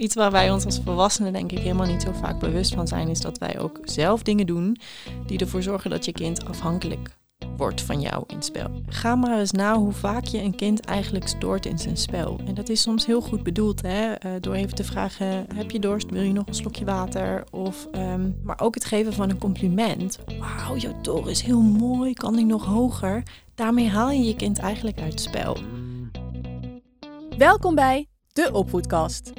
Iets waar wij ons als volwassenen denk ik helemaal niet zo vaak bewust van zijn, is dat wij ook zelf dingen doen die ervoor zorgen dat je kind afhankelijk wordt van jou in spel. Ga maar eens na hoe vaak je een kind eigenlijk stoort in zijn spel. En dat is soms heel goed bedoeld, hè? Uh, door even te vragen: heb je dorst? Wil je nog een slokje water? Of, um, maar ook het geven van een compliment. Wauw, jouw toren is heel mooi. Kan die nog hoger? Daarmee haal je je kind eigenlijk uit het spel. Welkom bij de Opvoedkast.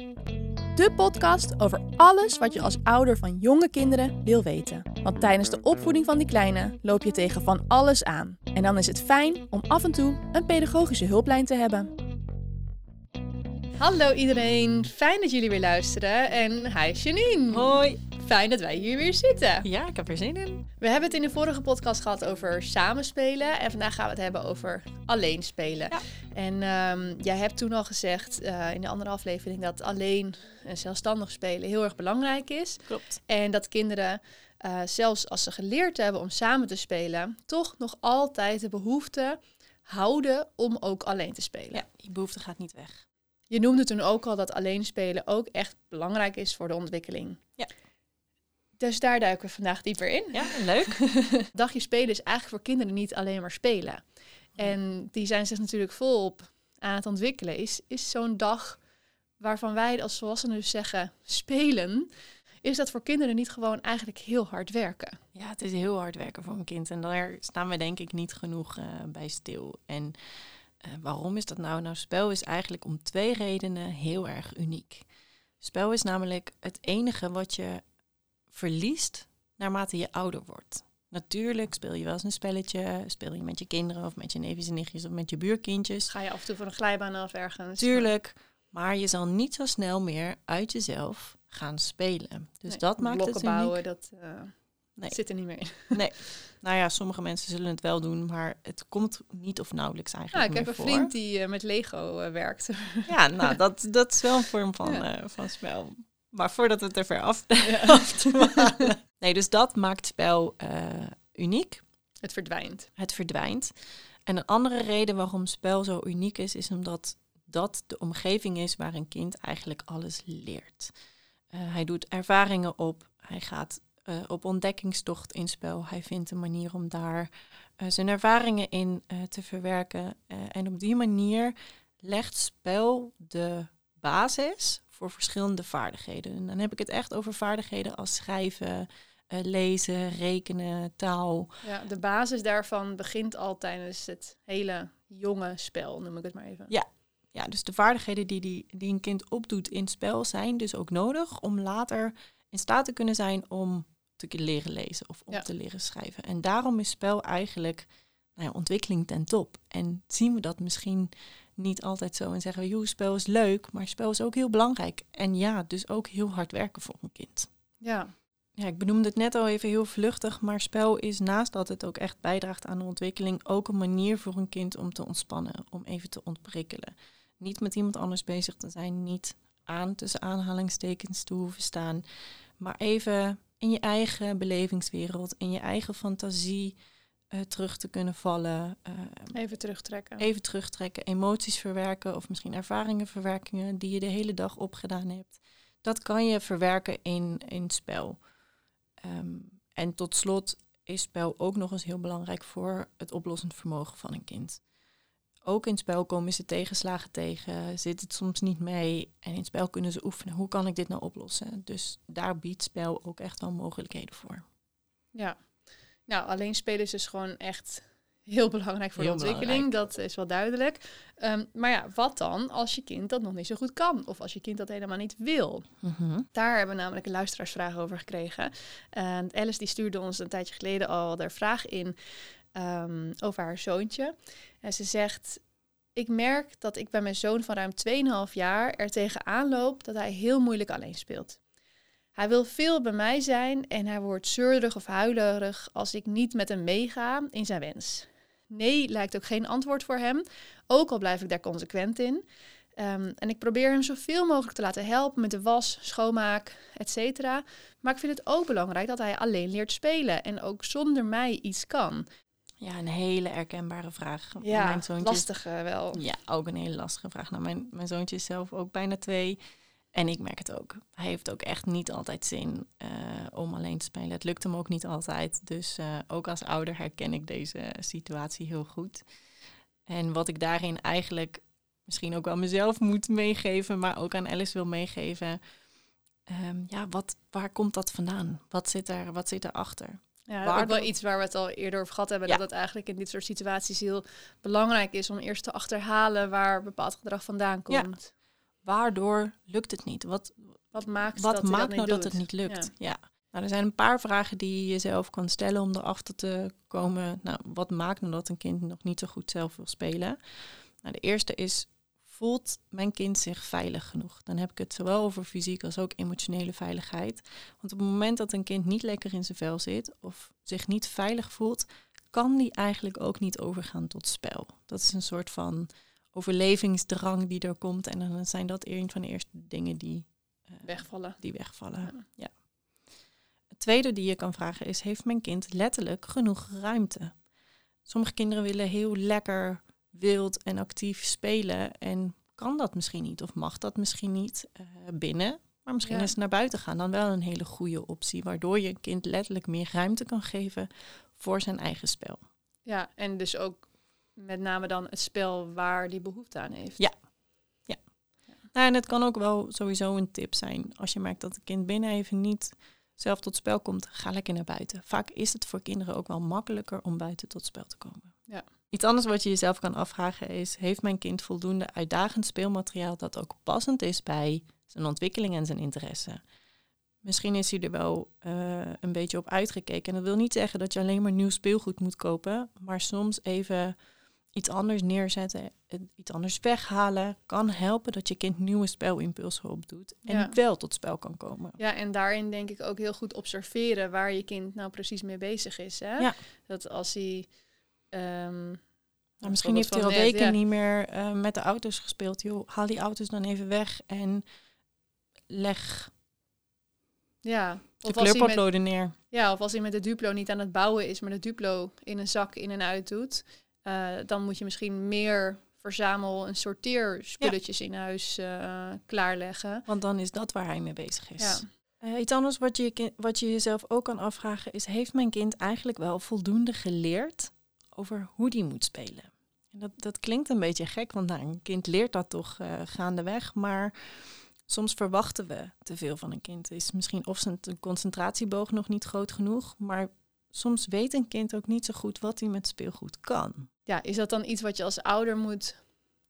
De podcast over alles wat je als ouder van jonge kinderen wil weten. Want tijdens de opvoeding van die kleine loop je tegen van alles aan. En dan is het fijn om af en toe een pedagogische hulplijn te hebben. Hallo iedereen, fijn dat jullie weer luisteren. En hi Janine. Hoi. Fijn dat wij hier weer zitten. Ja, ik heb er zin in. We hebben het in de vorige podcast gehad over samenspelen. En vandaag gaan we het hebben over alleen spelen. Ja. En um, jij hebt toen al gezegd uh, in de andere aflevering dat alleen en zelfstandig spelen heel erg belangrijk is. Klopt. En dat kinderen, uh, zelfs als ze geleerd hebben om samen te spelen, toch nog altijd de behoefte houden om ook alleen te spelen. Ja, die behoefte gaat niet weg. Je noemde toen ook al dat alleen spelen ook echt belangrijk is voor de ontwikkeling. Ja. Dus daar duiken we vandaag dieper in. Ja, leuk. Dagje spelen is eigenlijk voor kinderen niet alleen maar spelen. En die zijn zich natuurlijk volop aan het ontwikkelen. Is, is zo'n dag waarvan wij als volwassenen dus zeggen spelen, is dat voor kinderen niet gewoon eigenlijk heel hard werken? Ja, het is heel hard werken voor een kind. En daar staan we denk ik niet genoeg uh, bij stil. En uh, waarom is dat nou? Nou, spel is eigenlijk om twee redenen heel erg uniek. Spel is namelijk het enige wat je verliest naarmate je ouder wordt. Natuurlijk speel je wel eens een spelletje, speel je met je kinderen of met je neefjes en nichtjes of met je buurkindjes. Ga je af en toe van een glijbaan af ergens. Tuurlijk, maar je zal niet zo snel meer uit jezelf gaan spelen. Dus nee, dat maakt het bouwen, uniek. dat uh, Nee. zit er niet meer in. Nee, nou ja, sommige mensen zullen het wel doen, maar het komt niet of nauwelijks Ja, eigenlijk ik heb een voor. vriend die eh, met Lego eh, werkt. Ja, nou, dat, dat is wel een vorm van, Ja. eh, van spel. Maar voordat we het er ver af, dwalen. Nee, dus dat maakt spel eh, uniek. Het verdwijnt. Het verdwijnt. En een andere reden waarom spel zo uniek is, is omdat dat de omgeving is waar een kind eigenlijk alles leert. Eh, hij doet ervaringen op, hij gaat eh, op ontdekkingstocht in spel, hij vindt een manier om daar zijn ervaringen in te verwerken. En op die manier legt spel de basis voor verschillende vaardigheden. En dan heb ik het echt over vaardigheden als schrijven, eh, lezen, rekenen, taal. Ja, de basis daarvan begint al tijdens het hele jonge spel, noem ik het maar even. Ja. Ja, dus de vaardigheden die, die, die een kind opdoet in het spel zijn dus ook nodig om later in staat te kunnen zijn om te leren lezen of om Ja. te leren schrijven. En daarom is spel eigenlijk nou ja, ontwikkeling ten top. En zien we dat misschien niet altijd zo en zeggen we, joh, spel is leuk, maar spel is ook heel belangrijk. En ja, dus ook heel hard werken voor een kind. Ja, Ja, ik benoemde het net al even heel vluchtig, maar spel is naast dat het ook echt bijdraagt aan de ontwikkeling, ook een manier voor een kind om te ontspannen, om even te ontprikkelen. Niet met iemand anders bezig te zijn, niet aan tussen aanhalingstekens te hoeven staan, maar even in je eigen belevingswereld, in je eigen fantasie eh, terug te kunnen vallen, eh, even terugtrekken. even terugtrekken, emoties verwerken of misschien ervaringen verwerkingen die je de hele dag opgedaan hebt. Dat kan je verwerken in, in spel. Ehm, en tot slot is spel ook nog eens heel belangrijk voor het oplossend vermogen van een kind. Ook in spel komen ze tegenslagen tegen, zit het soms niet mee. En in spel kunnen ze oefenen, hoe kan ik dit nou oplossen? Dus daar biedt spel ook echt wel mogelijkheden voor. Ja. Nou, alleen spelen is dus gewoon echt heel belangrijk voor Heel de ontwikkeling. Dat is wel duidelijk. Ehm, maar ja, wat dan als je kind dat nog niet zo goed kan? Of als je kind dat helemaal niet wil? Daar hebben we namelijk een luisteraarsvraag over gekregen. En Alice die stuurde ons een tijdje geleden al de vraag in ehm, over haar zoontje. En ze zegt... Ik merk dat ik bij mijn zoon van ruim 2,5 jaar er tegenaan loop dat hij heel moeilijk alleen speelt. Hij wil veel bij mij zijn en hij wordt zeurderig of huilerig als ik niet met hem meega in zijn wens. Nee lijkt ook geen antwoord voor hem, ook al blijf ik daar consequent in. Ehm, en ik probeer hem zoveel mogelijk te laten helpen met de was, schoonmaak, etc. Maar ik vind het ook belangrijk dat hij alleen leert spelen en ook zonder mij iets kan. Ja, een hele herkenbare vraag. Ja, Mijn zoontje is- lastig eh, wel. Ja, ook een hele lastige vraag. Nou, mijn, mijn zoontje is zelf ook bijna twee. En ik merk het ook. Hij heeft ook echt niet altijd zin uh, om alleen te spelen. Het lukt hem ook niet altijd. Dus uh, ook als ouder herken ik deze situatie heel goed. En wat ik daarin eigenlijk misschien ook wel mezelf moet meegeven, maar ook aan Alice wil meegeven. Um, ja, wat, waar komt dat vandaan? Wat zit er, wat zit erachter? Ja, ook wel iets waar we het al eerder over gehad hebben. Dat het eigenlijk in dit soort situaties heel belangrijk is om eerst te achterhalen waar bepaald gedrag vandaan komt. Waardoor lukt het niet? Wat, wat maakt, wat dat, maakt dat nou dat het niet lukt? Ja. Nou, er zijn een paar vragen die je jezelf kan stellen om erachter te komen. Nou, wat maakt nou dat een kind nog niet zo goed zelf wil spelen? Nou, de eerste is, voelt mijn kind zich veilig genoeg? Dan heb ik het zowel over fysiek als ook emotionele veiligheid. Want op het moment dat een kind niet lekker in zijn vel zit of zich niet veilig voelt, kan die eigenlijk ook niet overgaan tot spel. Dat is een soort van overlevingsdrang die er komt. En dan zijn dat een van de eerste dingen die uh, wegvallen. Die wegvallen. Ja. ja. Het tweede die je kan vragen is: heeft mijn kind letterlijk genoeg ruimte? Sommige kinderen willen heel lekker wild en actief spelen en kan dat misschien niet of mag dat misschien niet uh, binnen. Maar misschien is naar buiten gaan dan wel een hele goede optie, waardoor je een kind letterlijk meer ruimte kan geven voor zijn eigen spel. Ja, en dus ook met name dan het spel waar die behoefte aan heeft. Ja. ja. Nou, en het kan ook wel sowieso een tip zijn. Als je merkt dat het kind binnen even niet zelf tot spel komt, ga lekker naar buiten. Vaak is het voor kinderen ook wel makkelijker om buiten tot spel te komen. Ja. Iets anders wat je jezelf kan afvragen is: heeft mijn kind voldoende uitdagend speelmateriaal dat ook passend is bij zijn ontwikkeling en zijn interesse? Misschien is hij er wel uh, een beetje op uitgekeken. En dat wil niet zeggen dat je alleen maar nieuw speelgoed moet kopen, maar soms even iets anders neerzetten, iets anders weghalen, kan helpen dat je kind nieuwe spelimpulsen opdoet en wel tot spel kan komen. Ja, en daarin denk ik ook heel goed observeren waar je kind nou precies mee bezig is. Hè? Ja. Dat als hij. Um, nou, misschien heeft hij al weken niet meer uh, met de auto's gespeeld. Joh, haal die auto's dan even weg en leg ja, de kleurpotloden neer. Ja, of als hij met de Duplo niet aan het bouwen is, maar de Duplo in een zak in en uit doet. Uh, dan moet je misschien meer verzamel- en sorteerspulletjes ja. in huis uh, klaarleggen. Want dan is dat waar hij mee bezig is. Ja. Uh, iets anders wat je, wat je jezelf ook kan afvragen is: heeft mijn kind eigenlijk wel voldoende geleerd over hoe die moet spelen? En dat, dat klinkt een beetje gek, want nou, een kind leert dat toch uh, gaandeweg. Maar soms verwachten we te veel van een kind. Is misschien of zijn concentratieboog nog niet groot genoeg, maar soms weet een kind ook niet zo goed wat hij met speelgoed kan. Ja, is dat dan iets wat je als ouder moet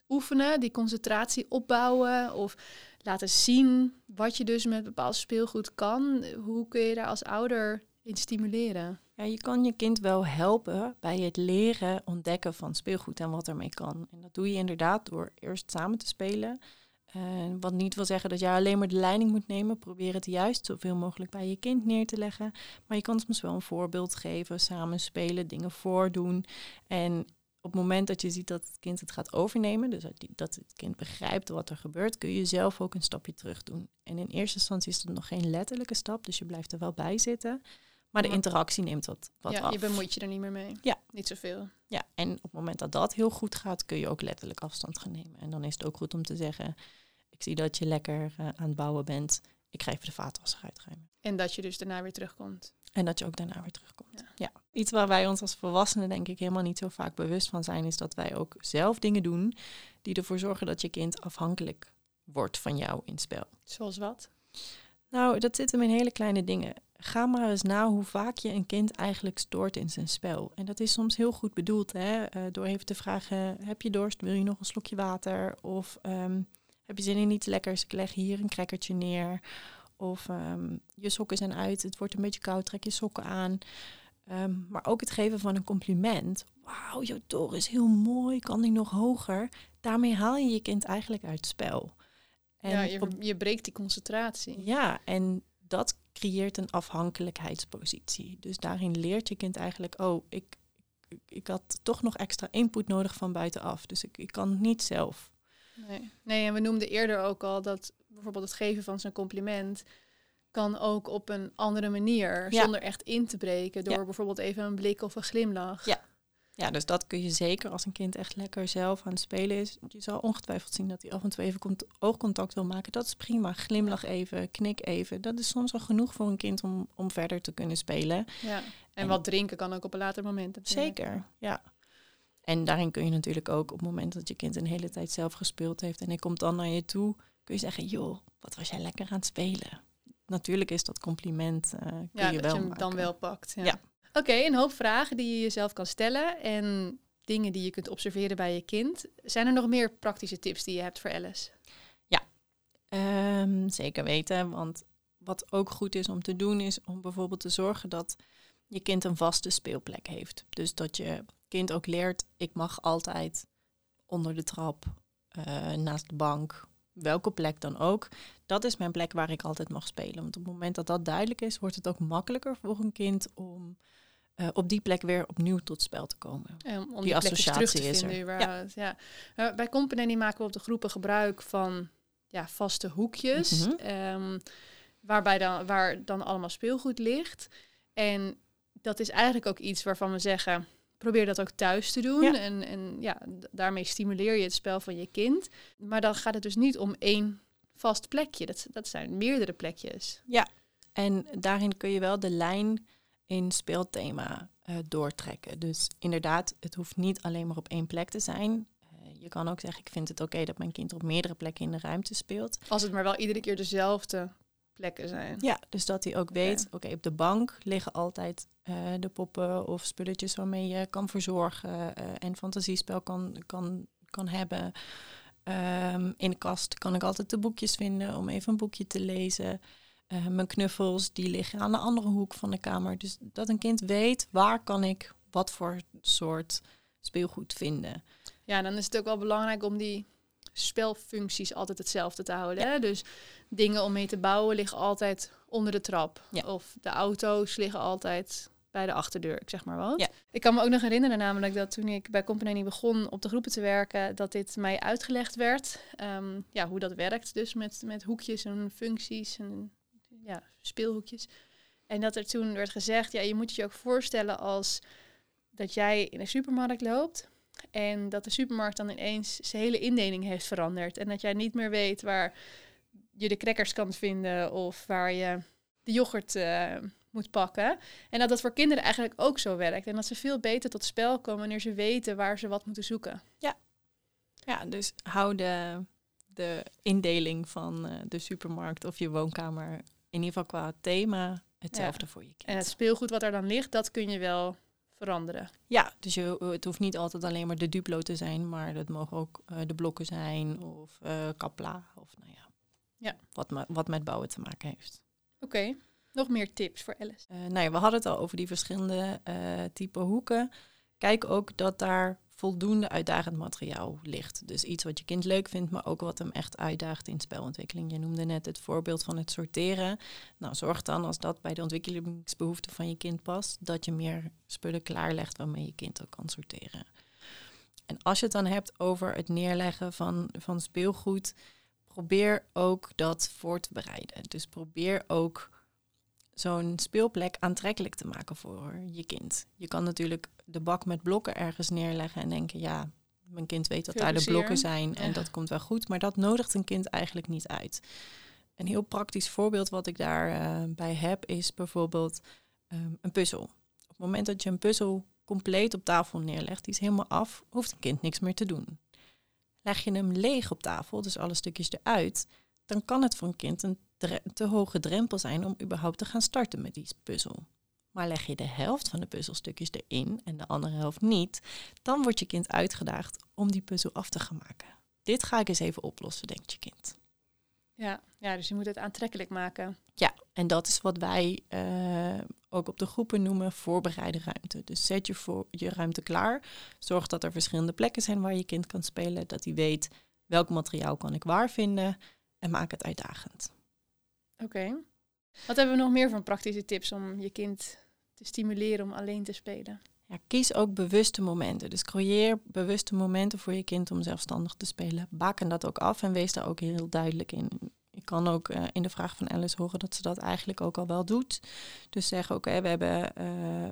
oefenen, die concentratie opbouwen of laten zien wat je dus met bepaald speelgoed kan? Hoe kun je daar als ouder in stimuleren? Ja, je kan je kind wel helpen bij het leren ontdekken van speelgoed en wat ermee kan. En dat doe je inderdaad door eerst samen te spelen uh, wat niet wil zeggen dat jij alleen maar de leiding moet nemen. Probeer het juist zoveel mogelijk bij je kind neer te leggen. Maar je kan soms wel een voorbeeld geven, samen spelen, dingen voordoen. En op het moment dat je ziet dat het kind het gaat overnemen, dus dat het kind begrijpt wat er gebeurt, kun je zelf ook een stapje terug doen. En in eerste instantie is het nog geen letterlijke stap, dus je blijft er wel bij zitten. Maar de interactie neemt wat, wat ja, af. je bemoeit je er niet meer mee. Ja. Niet zoveel. Ja, en op het moment dat dat heel goed gaat, kun je ook letterlijk afstand gaan nemen. En dan is het ook goed om te zeggen, ik zie dat je lekker uh, aan het bouwen bent. Ik ga even de vaatwasser uitruimen. En dat je dus daarna weer terugkomt. En dat je ook daarna weer terugkomt. Ja. ja. Iets waar wij ons als volwassenen denk ik helemaal niet zo vaak bewust van zijn, is dat wij ook zelf dingen doen die ervoor zorgen dat je kind afhankelijk wordt van jou in het spel. Zoals wat? Nou, dat zit hem in hele kleine dingen. Ga maar eens na hoe vaak je een kind eigenlijk stoort in zijn spel. En dat is soms heel goed bedoeld, hè? Uh, door even te vragen: heb je dorst? Wil je nog een slokje water? Of um, heb je zin in iets lekkers? Ik leg hier een crackertje neer. Of um, je sokken zijn uit, het wordt een beetje koud, trek je sokken aan. Um, maar ook het geven van een compliment. Wauw, jouw toren is heel mooi, kan die nog hoger? Daarmee haal je je kind eigenlijk uit het spel. En ja, je, je breekt die concentratie. Ja, en dat creëert een afhankelijkheidspositie. Dus daarin leert je kind eigenlijk, oh, ik, ik, ik had toch nog extra input nodig van buitenaf. Dus ik, ik kan het niet zelf. Nee. nee, en we noemden eerder ook al dat bijvoorbeeld het geven van zijn compliment kan ook op een andere manier, zonder echt in te breken, door bijvoorbeeld even een blik of een glimlach. Ja. Ja, dus dat kun je zeker als een kind echt lekker zelf aan het spelen is. Je zal ongetwijfeld zien dat hij af en toe even oogcontact wil maken. Dat is prima. Glimlach even, knik even. Dat is soms al genoeg voor een kind om, om verder te kunnen spelen. Ja. En, wat drinken kan ook op een later moment. Zeker, ja. En daarin kun je natuurlijk ook op het moment dat je kind een hele tijd zelf gespeeld heeft en hij komt dan naar je toe, kun je zeggen, joh, wat was jij lekker aan het spelen? Natuurlijk is dat compliment. Uh, kun ja, je dat wel je hem dan wel pakt. Ja. Oké, een hoop vragen die je jezelf kan stellen en dingen die je kunt observeren bij je kind. Zijn er nog meer praktische tips die je hebt voor Alice? Ja, ehm, zeker weten. Want wat ook goed is om te doen, is om bijvoorbeeld te zorgen dat je kind een vaste speelplek heeft. Dus dat je kind ook leert, ik mag altijd onder de trap, uh, naast de bank, welke plek dan ook. Dat is mijn plek waar ik altijd mag spelen. Want op het moment dat dat duidelijk is, wordt het ook makkelijker voor een kind om uh, op die plek weer opnieuw tot spel te komen. Um, om die, associatie terug te is vinden. Waar ja. Ja. Uh, bij Company maken we op de groepen gebruik van ja, vaste hoekjes. Mm -hmm. waarbij dan, waar dan allemaal speelgoed ligt. En dat is eigenlijk ook iets waarvan we zeggen probeer dat ook thuis te doen. En, en ja, daarmee stimuleer je het spel van je kind. Maar dan gaat het dus niet om één vast plekje. Dat, dat zijn meerdere plekjes. Ja, en daarin kun je wel de lijn in speelthema uh, doortrekken. Dus inderdaad, het hoeft niet alleen maar op één plek te zijn. Uh, je kan ook zeggen, ik vind het oké dat mijn kind op meerdere plekken in de ruimte speelt. Als het maar wel iedere keer dezelfde plekken zijn. Ja, dus dat hij ook weet, oké, op de bank liggen altijd uh, de poppen of spulletjes waarmee je kan verzorgen en fantasiespel kan, kan, kan hebben. Um, in de kast kan ik altijd de boekjes vinden om even een boekje te lezen. Uh, mijn knuffels, die liggen aan de andere hoek van de kamer. Dus dat een kind weet, waar kan ik wat voor soort speelgoed vinden. Ja, dan is het ook wel belangrijk om die spelfuncties altijd hetzelfde te houden. Hè? Dus dingen om mee te bouwen liggen altijd onder de trap. Of de auto's liggen altijd bij de achterdeur, ik zeg maar wat. Ja. Ik kan me ook nog herinneren namelijk dat toen ik bij Company begon op de groepen te werken, dat dit mij uitgelegd werd. Ehm, ja, hoe dat werkt dus met, met hoekjes en functies en ja, speelhoekjes. En dat er toen werd gezegd, ja, je moet je ook voorstellen als dat jij in een supermarkt loopt en dat de supermarkt dan ineens zijn hele indeling heeft veranderd. En dat jij niet meer weet waar je de crackers kan vinden of waar je de yoghurt uh, moet pakken. En dat dat voor kinderen eigenlijk ook zo werkt. En dat ze veel beter tot spel komen wanneer ze weten waar ze wat moeten zoeken. Ja, ja dus hou de, de indeling van uh, de supermarkt of je woonkamer in ieder geval qua thema hetzelfde voor je kind. En het speelgoed wat er dan ligt, dat kun je wel veranderen. Ja, dus je, het hoeft niet altijd alleen maar de Duplo te zijn, maar het mogen ook uh, de blokken zijn of uh, Kapla of nou ja, ja. Wat, wat met bouwen te maken heeft. Oké, nog meer tips voor Alice? Uh, nou ja, we hadden het al over die verschillende type hoeken. Kijk ook dat daar voldoende uitdagend materiaal ligt. Dus iets wat je kind leuk vindt, maar ook wat hem echt uitdaagt in spelontwikkeling. Je noemde net het voorbeeld van het sorteren. Nou, zorg dan als dat bij de ontwikkelingsbehoeften van je kind past, dat je meer spullen klaarlegt waarmee je kind ook kan sorteren. En als je het dan hebt over het neerleggen van, van speelgoed, probeer ook dat voor te bereiden. Dus probeer ook zo'n speelplek aantrekkelijk te maken voor je kind. Je kan natuurlijk de bak met blokken ergens neerleggen en denken, ja, mijn kind weet dat daar de blokken zijn en dat komt wel goed, maar dat nodigt een kind eigenlijk niet uit. Een heel praktisch voorbeeld wat ik daarbij uh, bij heb is bijvoorbeeld um, een puzzel. Op het moment dat je een puzzel compleet op tafel neerlegt, die is helemaal af, hoeft een kind niks meer te doen. Leg je hem leeg op tafel, dus alle stukjes eruit, dan kan het voor een kind een te hoge drempel zijn om überhaupt te gaan starten met die puzzel. Maar leg je de helft van de puzzelstukjes erin en de andere helft niet, dan wordt je kind uitgedaagd om die puzzel af te gaan maken. Dit ga ik eens even oplossen, denkt je kind. Ja, ja dus je moet het aantrekkelijk maken. Ja, en dat is wat wij uh, ook op de groepen noemen voorbereide ruimte. Dus zet je, voor, je ruimte klaar. Zorg dat er verschillende plekken zijn waar je kind kan spelen. Dat hij weet welk materiaal kan ik waar vinden. En maak het uitdagend. Oké. Wat hebben we nog meer van praktische tips om je kind te stimuleren om alleen te spelen? Ja, kies ook bewuste momenten. Dus creëer bewuste momenten voor je kind om zelfstandig te spelen. Baken dat ook af en wees daar ook heel duidelijk in. ik kan ook eh, in de vraag van Alice horen dat ze dat eigenlijk ook al wel doet. Dus zeggen, oké, we, hebben, eh,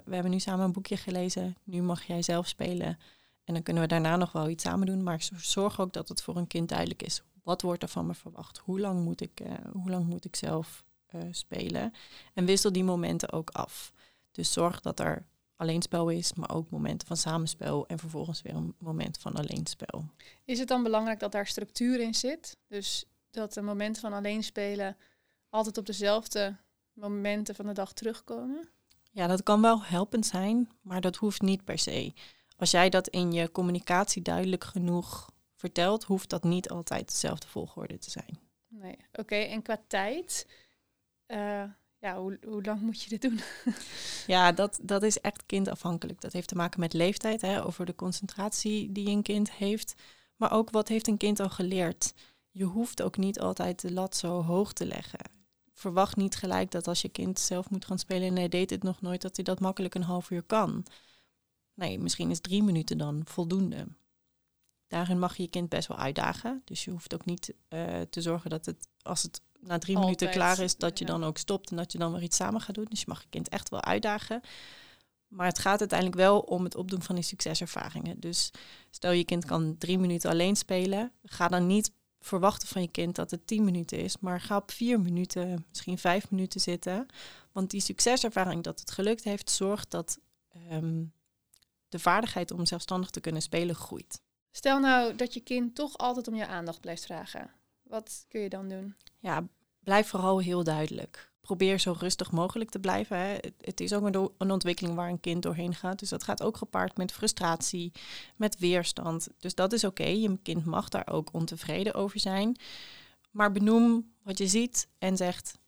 we hebben nu samen een boekje gelezen. Nu mag jij zelf spelen. En dan kunnen we daarna nog wel iets samen doen. Maar zorg ook dat het voor een kind duidelijk is. Wat wordt er van me verwacht? Hoe lang moet ik, uh, hoe lang moet ik zelf spelen? En wissel die momenten ook af. Dus zorg dat er alleenspel is, maar ook momenten van samenspel en vervolgens weer een moment van alleenspel. Is het dan belangrijk dat daar structuur in zit? Dus dat de momenten van alleen spelen altijd op dezelfde momenten van de dag terugkomen? Ja, dat kan wel helpend zijn, maar dat hoeft niet per se. Als jij dat in je communicatie duidelijk genoeg vertelt, hoeft dat niet altijd dezelfde volgorde te zijn. Nee, oké. En qua tijd, uh, ja, hoe, hoe lang moet je dit doen? ja, dat, dat is echt kindafhankelijk. Dat heeft te maken met leeftijd, hè, over de concentratie die een kind heeft. Maar ook wat heeft een kind al geleerd? Je hoeft ook niet altijd de lat zo hoog te leggen. Verwacht niet gelijk dat als je kind zelf moet gaan spelen en hij deed het nog nooit, dat hij dat makkelijk een half uur kan. Nee, misschien is drie minuten dan voldoende. Daarin mag je je kind best wel uitdagen. Dus je hoeft ook niet uh, te zorgen dat het, als het na drie minuten klaar is, dat je dan ook stopt en dat je dan weer iets samen gaat doen. Dus je mag je kind echt wel uitdagen. Maar het gaat uiteindelijk wel om het opdoen van die succeservaringen. Dus stel je kind kan drie minuten alleen spelen. Ga dan niet verwachten van je kind dat het tien minuten is. Maar ga op vier minuten, misschien vijf minuten zitten. Want die succeservaring dat het gelukt heeft, zorgt dat ehm, de vaardigheid om zelfstandig te kunnen spelen groeit. Stel nou dat je kind toch altijd om je aandacht blijft vragen. Wat kun je dan doen? Ja, blijf vooral heel duidelijk. Probeer zo rustig mogelijk te blijven. Hè. Het is ook een, ontwikkeling waar een kind doorheen gaat. Dus dat gaat ook gepaard met frustratie, met weerstand. Dus dat is oké. Je kind mag daar ook ontevreden over zijn. Maar benoem wat je ziet en zegt,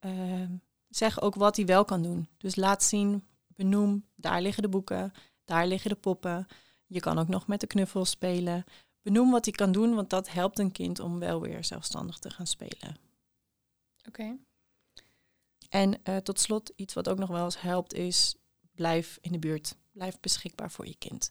uh, zeg ook wat hij wel kan doen. Dus laat zien, benoem, daar liggen de boeken, daar liggen de poppen. Je kan ook nog met de knuffels spelen benoem wat hij kan doen, want dat helpt een kind om wel weer zelfstandig te gaan spelen. Oké. En uh, tot slot, iets wat ook nog wel eens helpt, is blijf in de buurt. Blijf beschikbaar voor je kind.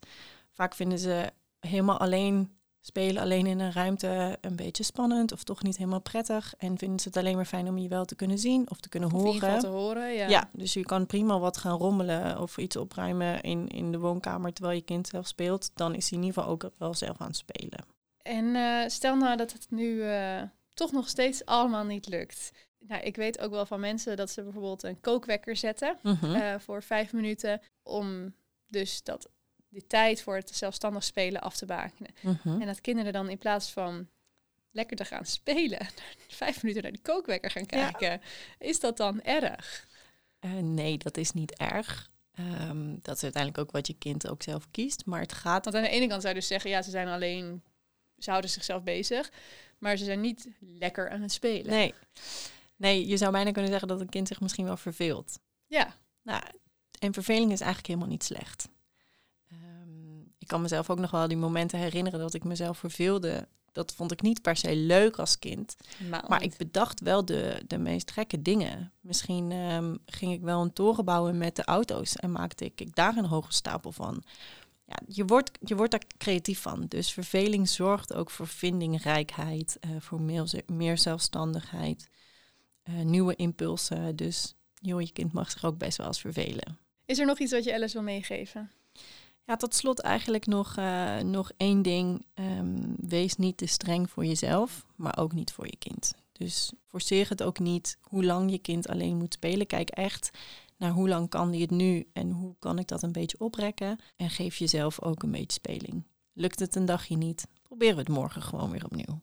Vaak vinden ze helemaal alleen spelen alleen in een ruimte een beetje spannend of toch niet helemaal prettig. En vinden ze het alleen maar fijn om je wel te kunnen zien of te kunnen of horen. te horen, ja. Ja, dus je kan prima wat gaan rommelen of iets opruimen in, in de woonkamer terwijl je kind zelf speelt. Dan is hij in ieder geval ook wel zelf aan het spelen. En uh, stel nou dat het nu uh, toch nog steeds allemaal niet lukt. Nou, ik weet ook wel van mensen dat ze bijvoorbeeld een kookwekker zetten -huh. uh, voor vijf minuten om dus dat die tijd voor het zelfstandig spelen af te bakenen. En dat kinderen dan in plaats van lekker te gaan spelen, vijf minuten naar de kookwekker gaan kijken, is dat dan erg? Uh, nee, dat is niet erg. Um, dat is uiteindelijk ook wat je kind ook zelf kiest. Maar het gaat. Want aan de ene kant zou je dus zeggen, ja, ze zijn alleen, ze houden zichzelf bezig, maar ze zijn niet lekker aan het spelen. Nee. Nee, je zou bijna kunnen zeggen dat een kind zich misschien wel verveelt. Ja. Nou, en verveling is eigenlijk helemaal niet slecht ik kan mezelf ook nog wel die momenten herinneren dat ik mezelf verveelde. Dat vond ik niet per se leuk als kind. Maar, maar ik bedacht wel de, de meest gekke dingen. Misschien um, ging ik wel een toren bouwen met de auto's en maakte ik, daar een hoge stapel van. Ja, je, wordt, je wordt daar creatief van. Dus verveling zorgt ook voor vindingrijkheid, uh, voor meer, meer zelfstandigheid, uh, nieuwe impulsen. Dus joh, je kind mag zich ook best wel eens vervelen. Is er nog iets wat je Alice wil meegeven? Ja, tot slot eigenlijk nog, uh, nog één ding. Um, wees niet te streng voor jezelf, maar ook niet voor je kind. Dus forceer het ook niet hoe lang je kind alleen moet spelen. Kijk echt naar hoe lang kan hij het nu en hoe kan ik dat een beetje oprekken. En geef jezelf ook een beetje speling. Lukt het een dagje niet, probeer het morgen gewoon weer opnieuw.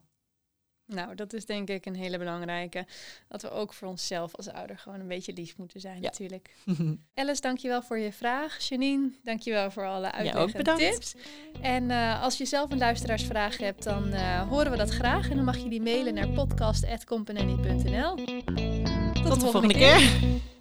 Nou, dat is denk ik een hele belangrijke. Dat we ook voor onszelf als ouder gewoon een beetje lief moeten zijn ja. natuurlijk. Alice, dankjewel voor je vraag. Janine, dankjewel voor alle uitleg en tips. En uh, als je zelf een luisteraarsvraag hebt, dan uh, horen we dat graag. En dan mag je die mailen naar podcast.company.nl. Tot, Tot, de volgende, volgende keer. keer.